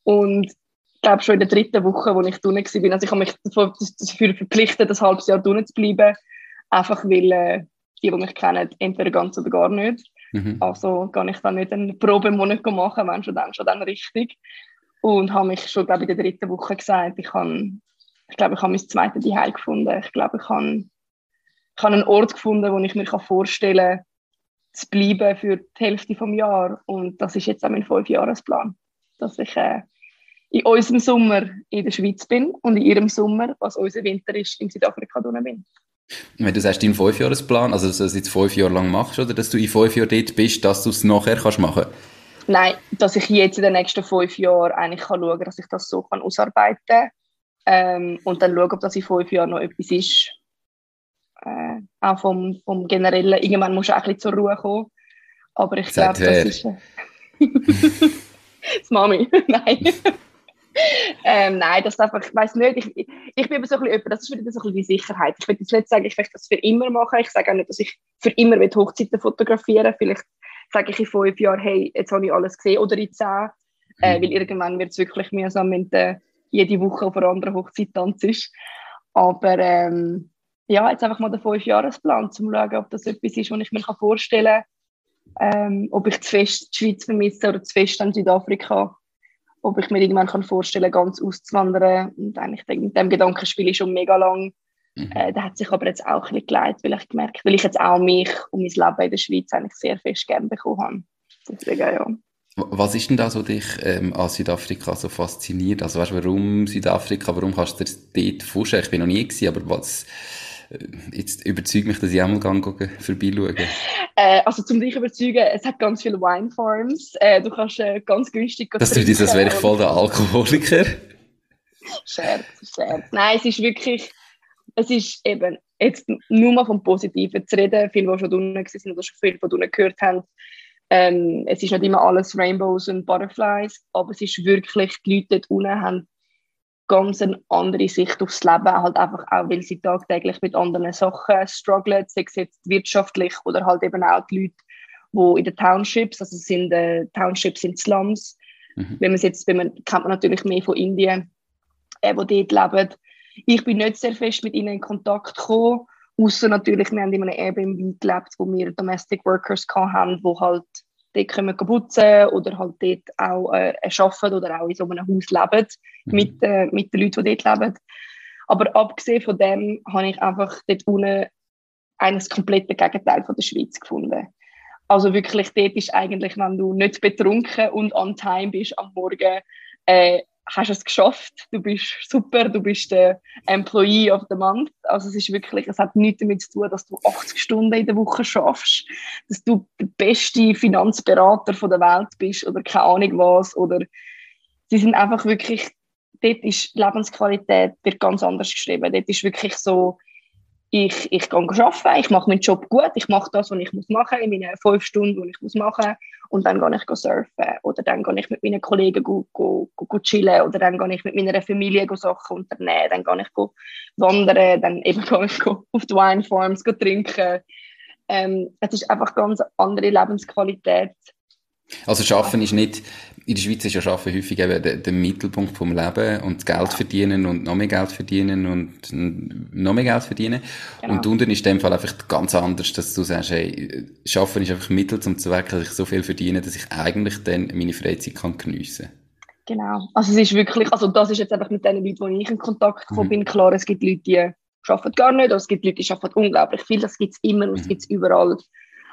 Und ich glaube schon in der dritten Woche, wo ich drinnen war, also ich habe mich dafür verpflichtet, ein halbes Jahr drinnen zu bleiben, einfach weil äh, die, die mich kennen, entweder ganz oder gar nicht. Mhm. Also kann ich dann nicht einen Probemonat machen, wenn schon dann, schon dann richtig. Und habe mich schon, glaube ich, in der dritten Woche gesagt, ich, habe, ich glaube, ich habe mein zweites Zuhause gefunden. Ich glaube, ich habe, ich habe einen Ort gefunden, wo ich mir vorstellen kann, zu bleiben für die Hälfte des Jahres. Und das ist jetzt auch mein Fünfjahresplan, dass ich äh, in unserem Sommer in der Schweiz bin und in ihrem Sommer, was unser Winter ist, in Südafrika bin. Wenn du sagst, dein Fünfjahresplan, also dass du das jetzt fünf Jahre lang machst, oder dass du in fünf Jahren dort bist, dass du es nachher kannst machen kannst? Nein, dass ich jetzt in den nächsten fünf Jahren eigentlich kann schauen kann, dass ich das so kann ausarbeiten kann. Ähm, und dann schauen, ob das in fünf Jahren noch etwas ist. Äh, auch vom, vom Generellen. Irgendwann muss du auch ein bisschen zur Ruhe kommen. Aber ich glaube, das ist... Äh, das Mami, nein. ähm, nein, das einfach, ich weiß nicht, ich, ich bin aber so ein bisschen, das ist wieder so ein bisschen die Sicherheit. Ich will jetzt nicht sagen, ich möchte das für immer machen. Ich sage auch nicht, dass ich für immer Hochzeiten fotografieren Vielleicht sage ich in fünf Jahren, hey, jetzt habe ich alles gesehen oder in zehn. Äh, mhm. weil irgendwann wird es wirklich mühsam, wenn du jede Woche auf einer anderen Hochzeit tanzt. Aber ähm, ja, jetzt einfach mal den Fünfjahresplan, um zu schauen, ob das etwas ist, was ich mir vorstellen kann. Ähm, ob ich zu fest die Schweiz vermisse oder zu fest an Südafrika. Ob ich mir irgendwann kann vorstellen kann, ganz auszuwandern. Und eigentlich mit dem Gedanken spiele ich schon mega lang. Mhm. Äh, der hat sich aber jetzt auch ein geleitet, weil ich gemerkt weil ich jetzt auch mich und mein Leben in der Schweiz eigentlich sehr fest gerne bekommen habe. Deswegen, ja. Was ist denn das, was dich ähm, an Südafrika so fasziniert? Also weißt, warum Südafrika, warum kannst du dir dort vorstellen? Ich bin noch nie gewesen, aber was äh, jetzt überzeugt mich, dass ich einmal vorbeischauen äh, Also zum dich überzeugen, es hat ganz viele Winefarms. Äh, du kannst äh, ganz günstig Das tut als wäre ich voll der Alkoholiker. Scherz, Scherz. Nein, es ist wirklich es ist eben jetzt nur mal vom Positiven zu reden, viele, die schon unten waren oder schon viel von unten gehört haben. Ähm, es ist nicht immer alles Rainbows und Butterflies, aber es ist wirklich, die Leute dort unten haben ganz eine andere Sicht aufs Leben, halt einfach auch, weil sie tagtäglich mit anderen Sachen strugglen, sei es jetzt wirtschaftlich oder halt eben auch die Leute, die in den Townships, also sind äh, Townships sind Slums, mhm. wenn man jetzt, wenn man, kennt man natürlich mehr von Indien, äh, wo dort leben, ich bin nicht sehr fest mit ihnen in Kontakt gekommen, außer natürlich, wir haben in einem Airbnb gelebt, wo wir Domestic Workers hatten, die halt dort können putzen oder halt dort auch äh, arbeiten oder auch in so einem Haus leben mhm. mit, äh, mit den Leuten, die dort leben. Aber abgesehen von dem habe ich einfach dort unten eines kompletten Gegenteil von der Schweiz gefunden. Also wirklich, dort ist eigentlich, wenn du nicht betrunken und on time bist am Morgen, äh, hast es geschafft, du bist super, du bist der Employee of the Month. Also es ist wirklich, es hat nichts damit zu tun, dass du 80 Stunden in der Woche schaffst, dass du der beste Finanzberater von der Welt bist oder keine Ahnung was oder sie sind einfach wirklich dort ist Lebensqualität wird ganz anders geschrieben. Dort ist wirklich so, ich, ich gehe arbeiten, ich mache meinen Job gut, ich mache das, was ich muss machen in meinen fünf Stunden, die ich muss machen und dann gehe ich surfen oder dann gehe ich mit meinen Kollegen go, go, go, chillen oder dann gehe ich mit meiner Familie Sachen unternehmen, dann gehe ich go wandern, dann eben gehe ich go auf die Wine Farms trinken. Ähm, es ist einfach ganz andere Lebensqualität also Schaffen ist nicht, in der Schweiz ist ja Schaffen häufig eben der, der, Mittelpunkt vom Leben und Geld verdienen und noch mehr Geld verdienen und noch mehr Geld verdienen. Genau. Und unten ist in dem Fall einfach ganz anders, dass du sagst, hey, Schaffen ist einfach Mittel zum Zweck, dass ich so viel verdiene, dass ich eigentlich dann meine Freizeit kann geniessen Genau. Also es ist wirklich, also das ist jetzt einfach mit den Leuten, wo ich in Kontakt gekommen mhm. bin. Klar, es gibt Leute, die arbeiten gar nicht, oder es gibt Leute, die arbeiten unglaublich viel. Das gibt es immer und es mhm. gibt es überall.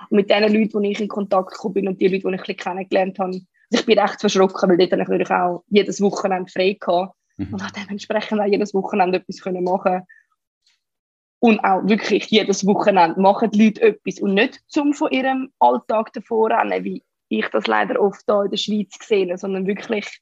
Und mit den Leuten, die ich in Kontakt gekommen bin und die Leute, die ich ein bisschen kennengelernt habe, also ich bin recht verschrocken, weil dort habe ich natürlich auch jedes Wochenende frei gehabt mhm. und dementsprechend auch jedes Wochenende etwas können machen und auch wirklich jedes Wochenende machen die Leute etwas und nicht zum von ihrem Alltag davor rennen, wie ich das leider oft hier in der Schweiz sehe, sondern wirklich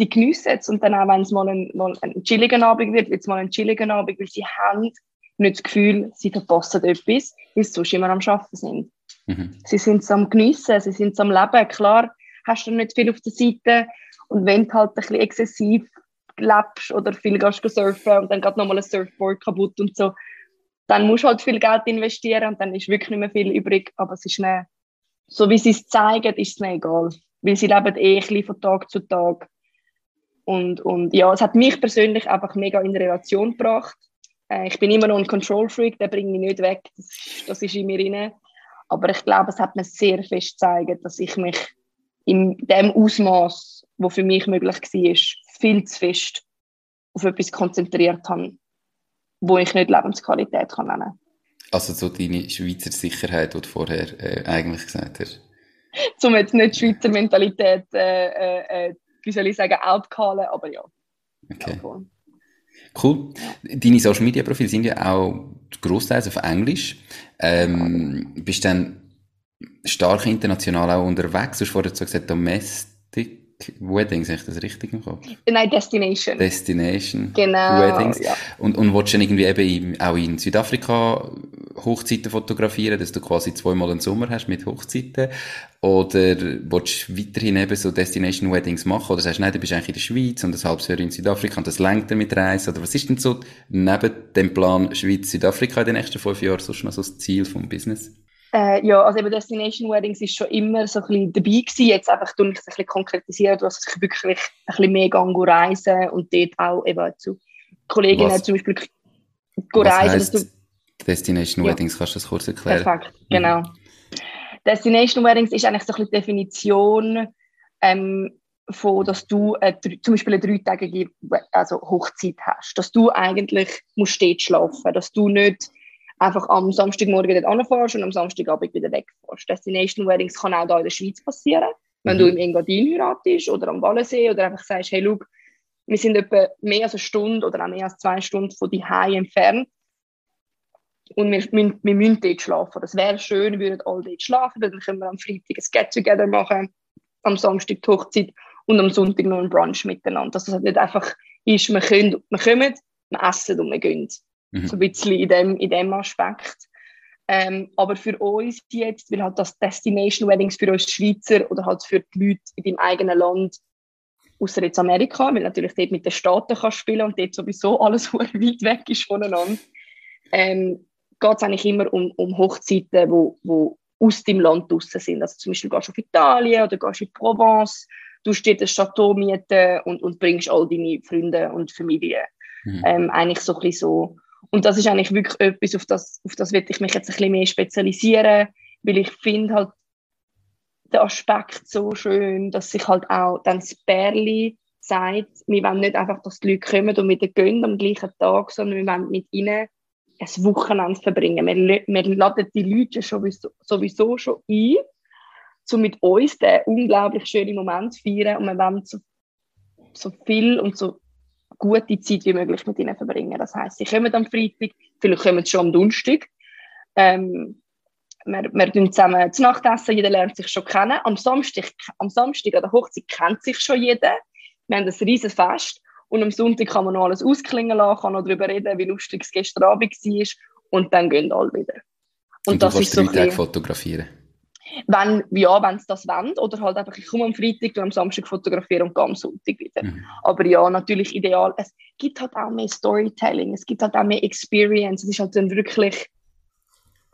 die geniessen es und dann auch, wenn es mal ein, mal ein chilliger Abend wird, wird es mal ein chilliger Abend, weil sie haben nicht das Gefühl, sie verpassen etwas, weil sie sonst immer am Arbeiten sind. Mhm. Sie sind es am Geniessen, sie sind es am Leben. Klar hast du nicht viel auf der Seite und wenn du halt ein bisschen exzessiv lebst oder viel gehst surfen und dann geht nochmal ein Surfboard kaputt und so, dann musst du halt viel Geld investieren und dann ist wirklich nicht mehr viel übrig. Aber es ist nicht, so wie sie es zeigen, ist es mir egal. Weil sie leben eh ein bisschen von Tag zu Tag. Und, und ja, es hat mich persönlich einfach mega in Relation gebracht. Äh, ich bin immer noch ein Control Freak, der bringt mich nicht weg. Das, das ist in mir drin. Aber ich glaube, es hat mir sehr fest gezeigt, dass ich mich in dem Ausmaß, wo für mich möglich war, viel zu fest auf etwas konzentriert habe, wo ich nicht Lebensqualität kann nennen Also so deine Schweizer Sicherheit, die du vorher äh, eigentlich gesagt hast? Zum jetzt nicht Schweizer Mentalität, äh, äh, äh wie soll ich sagen, outcallen, aber ja. Okay. Cool. Deine Social Media Profile sind ja auch großteils auf Englisch. Ähm, bist dann stark international auch unterwegs? Du hast vorher so gesagt, Domestic Weddings, habe ich das richtig im Kopf? Nein, Destination. Destination genau, Weddings. Ja. Und, und willst du dann irgendwie eben auch in Südafrika Hochzeiten fotografieren, dass du quasi zweimal einen Sommer hast mit Hochzeiten? Oder willst du weiterhin eben so Destination Weddings machen? Oder sagst du, nein, du bist eigentlich in der Schweiz und ein halbes Jahr in Südafrika und das lenkt mit Reisen? Oder was ist denn so neben dem Plan Schweiz-Südafrika in den nächsten fünf Jahren sonst noch so das Ziel vom Business? Äh, ja, also eben Destination Weddings ist schon immer so ein bisschen dabei gewesen. Jetzt einfach tue ich es ein bisschen konkretisiert, dass ich wirklich ein bisschen mehr gehe reisen und dort auch eben zu Kolleginnen was, zum Beispiel reisen. Heisst Destination ja. Weddings, kannst du das kurz erklären? Perfekt, genau. Mhm. Destination Weddings ist eigentlich so ein bisschen die Definition ähm, von, dass du äh, zum Beispiel eine dreitägige also Hochzeit hast, dass du eigentlich musst stets schlafen, dass du nicht einfach am Samstagmorgen dort anfährst und am Samstagabend wieder wegfährst. Destination Weddings kann auch hier in der Schweiz passieren, wenn mhm. du im Engadin heiratest oder am Wallensee oder einfach sagst, hey, look, wir sind etwa mehr als eine Stunde oder auch mehr als zwei Stunden von die entfernt und wir, wir, wir müssen dort schlafen. Das wäre schön, wir würden alle dort schlafen, dann können wir am Freitag ein Get-Together machen, am Samstag die Hochzeit und am Sonntag noch einen Brunch miteinander. Dass es nicht einfach ist, wir, können, wir kommen, wir essen und wir gehen. Mhm. So ein bisschen in dem, in dem Aspekt. Ähm, aber für uns jetzt, weil halt das Destination Weddings für uns Schweizer oder halt für die Leute in deinem eigenen Land, außer jetzt Amerika, weil natürlich dort mit den Staaten kannst spielen und dort sowieso alles weit weg ist voneinander, ähm, geht es eigentlich immer um, um Hochzeiten, wo, wo aus dem Land draussen sind. Also zum Beispiel gehst du auf Italien oder gehst in Provence, du stehst ein Chateau mieten und, und bringst all deine Freunde und Familie. Mhm. Ähm, eigentlich so ein bisschen so und das ist eigentlich wirklich etwas, auf das, auf das will ich mich jetzt ein bisschen mehr spezialisieren, weil ich finde halt den Aspekt so schön, dass sich halt auch dann das Bärli sagt, wir wollen nicht einfach, dass die Leute kommen und mit gehen am gleichen Tag, sondern wir wollen mit ihnen ein Wochenende verbringen. Wir, wir laden die Leute sowieso, sowieso schon ein, um mit uns den unglaublich schönen Moment zu feiern und wir wollen so, so viel und so gute Zeit wie möglich mit ihnen verbringen. Das heißt, sie kommen am Freitag, vielleicht kommen sie schon am Donnerstag. Ähm, wir, wir tun zusammen zu Nacht essen, jeder lernt sich schon kennen. Am Samstag, am Samstag an der Hochzeit kennt sich schon jeder. Wir haben ein riesiges Fest und am Sonntag kann man noch alles ausklingen lassen, kann noch darüber reden, wie lustig es gestern Abend war und dann gehen alle wieder. Und, und das ist so drei Tage fotografieren? Wenn, ja, wenn es das wollen, oder halt einfach, ich komme am Freitag, und am Samstag fotografieren und gehe am Sonntag wieder. Mhm. Aber ja, natürlich ideal. Es gibt halt auch mehr Storytelling, es gibt halt auch mehr Experience, es ist halt dann wirklich,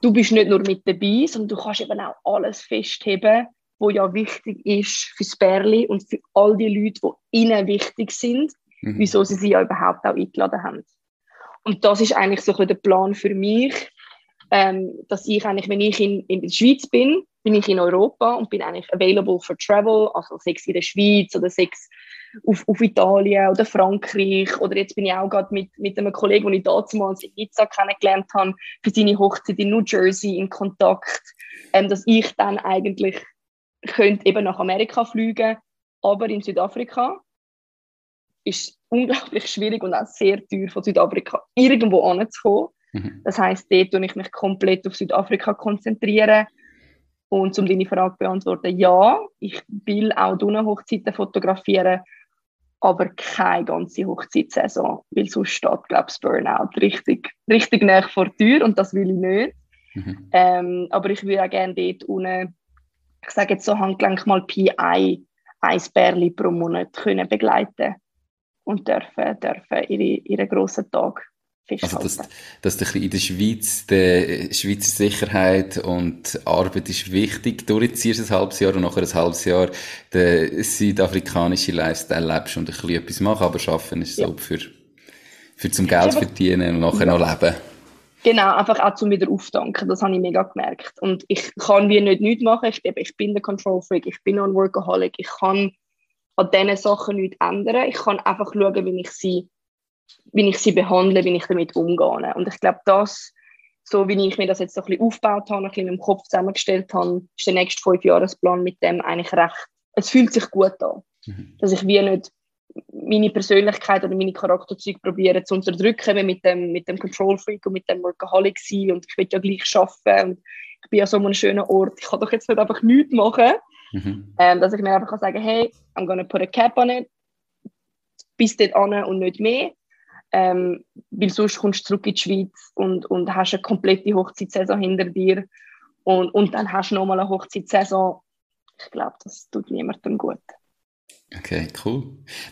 du bist nicht nur mit dabei, sondern du kannst eben auch alles festheben, wo ja wichtig ist fürs Bärli und für all die Leute, die ihnen wichtig sind, mhm. wieso sie sie ja überhaupt auch eingeladen haben. Und das ist eigentlich so ein der Plan für mich, ähm, dass ich eigentlich, wenn ich in, in der Schweiz bin, bin ich in Europa und bin eigentlich available for travel, also sechs in der Schweiz oder sechs auf, auf Italien oder Frankreich oder jetzt bin ich auch gerade mit, mit einem Kollegen, den ich damals in Nizza kennengelernt habe, für seine Hochzeit in New Jersey in Kontakt, ähm, dass ich dann eigentlich könnte eben nach Amerika fliegen, aber in Südafrika ist unglaublich schwierig und auch sehr teuer von Südafrika irgendwo anzukommen. Mhm. Das heißt, dort tue ich mich komplett auf Südafrika konzentrieren. Und um deine Frage zu beantworten, ja, ich will auch Hochzeiten fotografieren, aber keine ganze Hochzeitssaison, weil sonst steht, glaube ich, Burnout richtig, richtig nah vor der Tür und das will ich nicht. Mhm. Ähm, aber ich würde auch gerne dort unten, ich sage jetzt so Handgelenk mal Pi, ein, ein Bärli pro Monat können begleiten und dürfen, dürfen ihre, ihren grossen Tag also dass, dass in der Schweiz die Schweizer Sicherheit und Arbeit ist wichtig, durchziehst ein halbes Jahr und nachher ein halbes Jahr den südafrikanischen Lifestyle lebst und ein bisschen etwas machen, aber arbeiten ist ja. so für, für zum Geld verdienen und nachher ja. noch leben. Genau, einfach auch zum wieder auftanken, das habe ich mega gemerkt. Und ich kann wie nicht nichts machen, ich, ich bin der Control Freak, ich bin ein Workaholic, ich kann an diesen Sachen nichts ändern, ich kann einfach schauen, wie ich sie wie ich sie behandle, wie ich damit umgehe. Und ich glaube, das, so wie ich mir das jetzt so ein bisschen aufgebaut habe, ein bisschen im Kopf zusammengestellt habe, ist der nächste Fünfjahresplan mit dem eigentlich recht, es fühlt sich gut an. Mhm. Dass ich wie nicht meine Persönlichkeit oder meine Charakterzüge probiere zu unterdrücken, wie mit dem, mit dem Control Freak und mit dem Workaholic sein und ich will ja gleich arbeiten und ich bin ja so an einem schönen Ort, ich kann doch jetzt nicht einfach nichts machen. Mhm. Ähm, dass ich mir einfach sagen kann hey, I'm gonna put a cap on it, bis dort an und nicht mehr. Ähm, weil sonst kommst du zurück in die Schweiz und, und hast eine komplette Hochzeitssaison hinter dir. Und, und dann hast du nochmal eine Hochzeitssaison. Ich glaube, das tut niemandem gut. Okay, cool.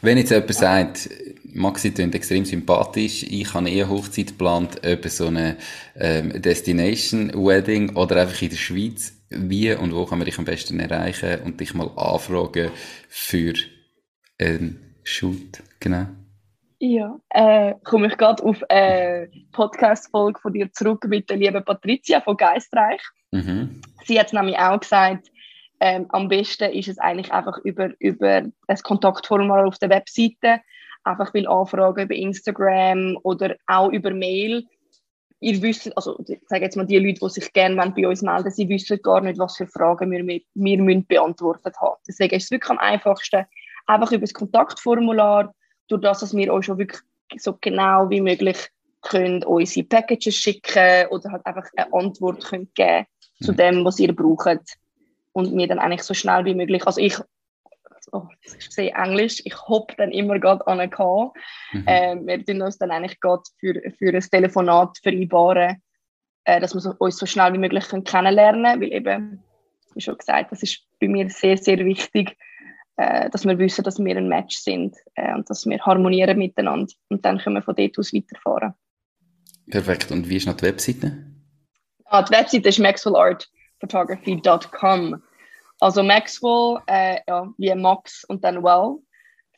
Wenn jetzt jemand sagt, Maxi klingt extrem sympathisch, ich habe eher Hochzeit geplant, über so eine ähm, Destination Wedding oder einfach in der Schweiz, wie und wo kann man dich am besten erreichen und dich mal anfragen für einen Shoot, genau? Ja, äh, komme ich gerade auf eine Podcast-Folge von dir zurück mit der lieben Patricia von Geistreich. Mhm. Sie hat es nämlich auch gesagt, ähm, am besten ist es eigentlich einfach über, über ein Kontaktformular auf der Webseite, einfach will anfragen über Instagram oder auch über Mail. Ihr wisst, also ich sage jetzt mal die Leute, die sich gerne bei uns melden, sie wissen gar nicht, was für Fragen wir, wir, wir müssen beantwortet haben. Deswegen ist es wirklich am einfachsten, einfach über das Kontaktformular durch das, dass wir euch schon wirklich so genau wie möglich können unsere Packages schicken oder halt einfach eine Antwort können geben zu mhm. dem, was ihr braucht und mir dann eigentlich so schnell wie möglich, also ich oh, ich sehe Englisch, ich hoppe dann immer gerade an einen Call. Mhm. Ähm, wir tun uns dann eigentlich gerade für, für ein Telefonat vereinbaren, äh, dass wir so, uns so schnell wie möglich können kennenlernen können, weil eben, wie schon gesagt, das ist bei mir sehr, sehr wichtig, äh, dass wir wissen, dass wir ein Match sind äh, und dass wir harmonieren miteinander. Und dann können wir von dort aus weiterfahren. Perfekt. Und wie ist noch die Webseite? Ah, die Webseite ist maxwellartphotography.com. Also Maxwell, äh, ja, wie Max und dann well,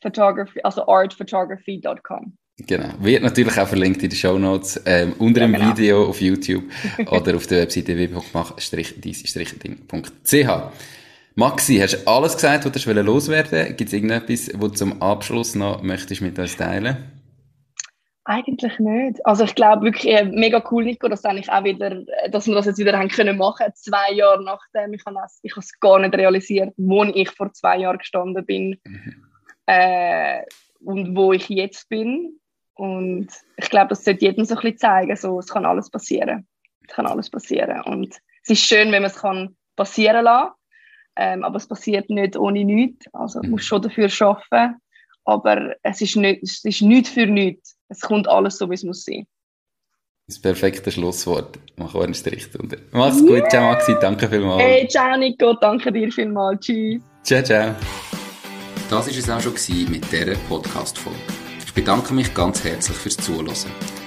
photography, also artphotography.com. Genau. Wird natürlich auch verlinkt in den Show Notes, ähm, unter ja, dem genau. Video auf YouTube oder auf der Webseite www.mach-ding.ch. Maxi, hast du alles gesagt, was du loswerden wolltest? Gibt es irgendetwas, was du zum Abschluss noch möchtest mit uns teilen Eigentlich nicht. Also ich glaube wirklich äh, mega cool, Nico, dass, eigentlich auch wieder, dass wir das jetzt wieder haben können machen, zwei Jahre nachdem. Ich habe es, ich habe es gar nicht realisiert, wo ich vor zwei Jahren gestanden bin mhm. äh, und wo ich jetzt bin. Und ich glaube, das sollte jedem so ein bisschen zeigen, so, es kann alles passieren. Es kann alles passieren. Und es ist schön, wenn man es kann passieren lassen ähm, aber es passiert nicht ohne nichts. Also du musst schon dafür arbeiten. aber es ist nicht, es ist nichts für nichts. Es kommt alles so, wie es muss sein. Das perfekte Schlusswort. Mach einen Strich drunter. Mach's yeah. gut, ciao Maxi, danke vielmals. Hey, ciao Nico, danke dir vielmals, tschüss. Ciao, ciao. Das war es auch schon mit dieser Podcast-Folge. Ich bedanke mich ganz herzlich fürs Zuhören.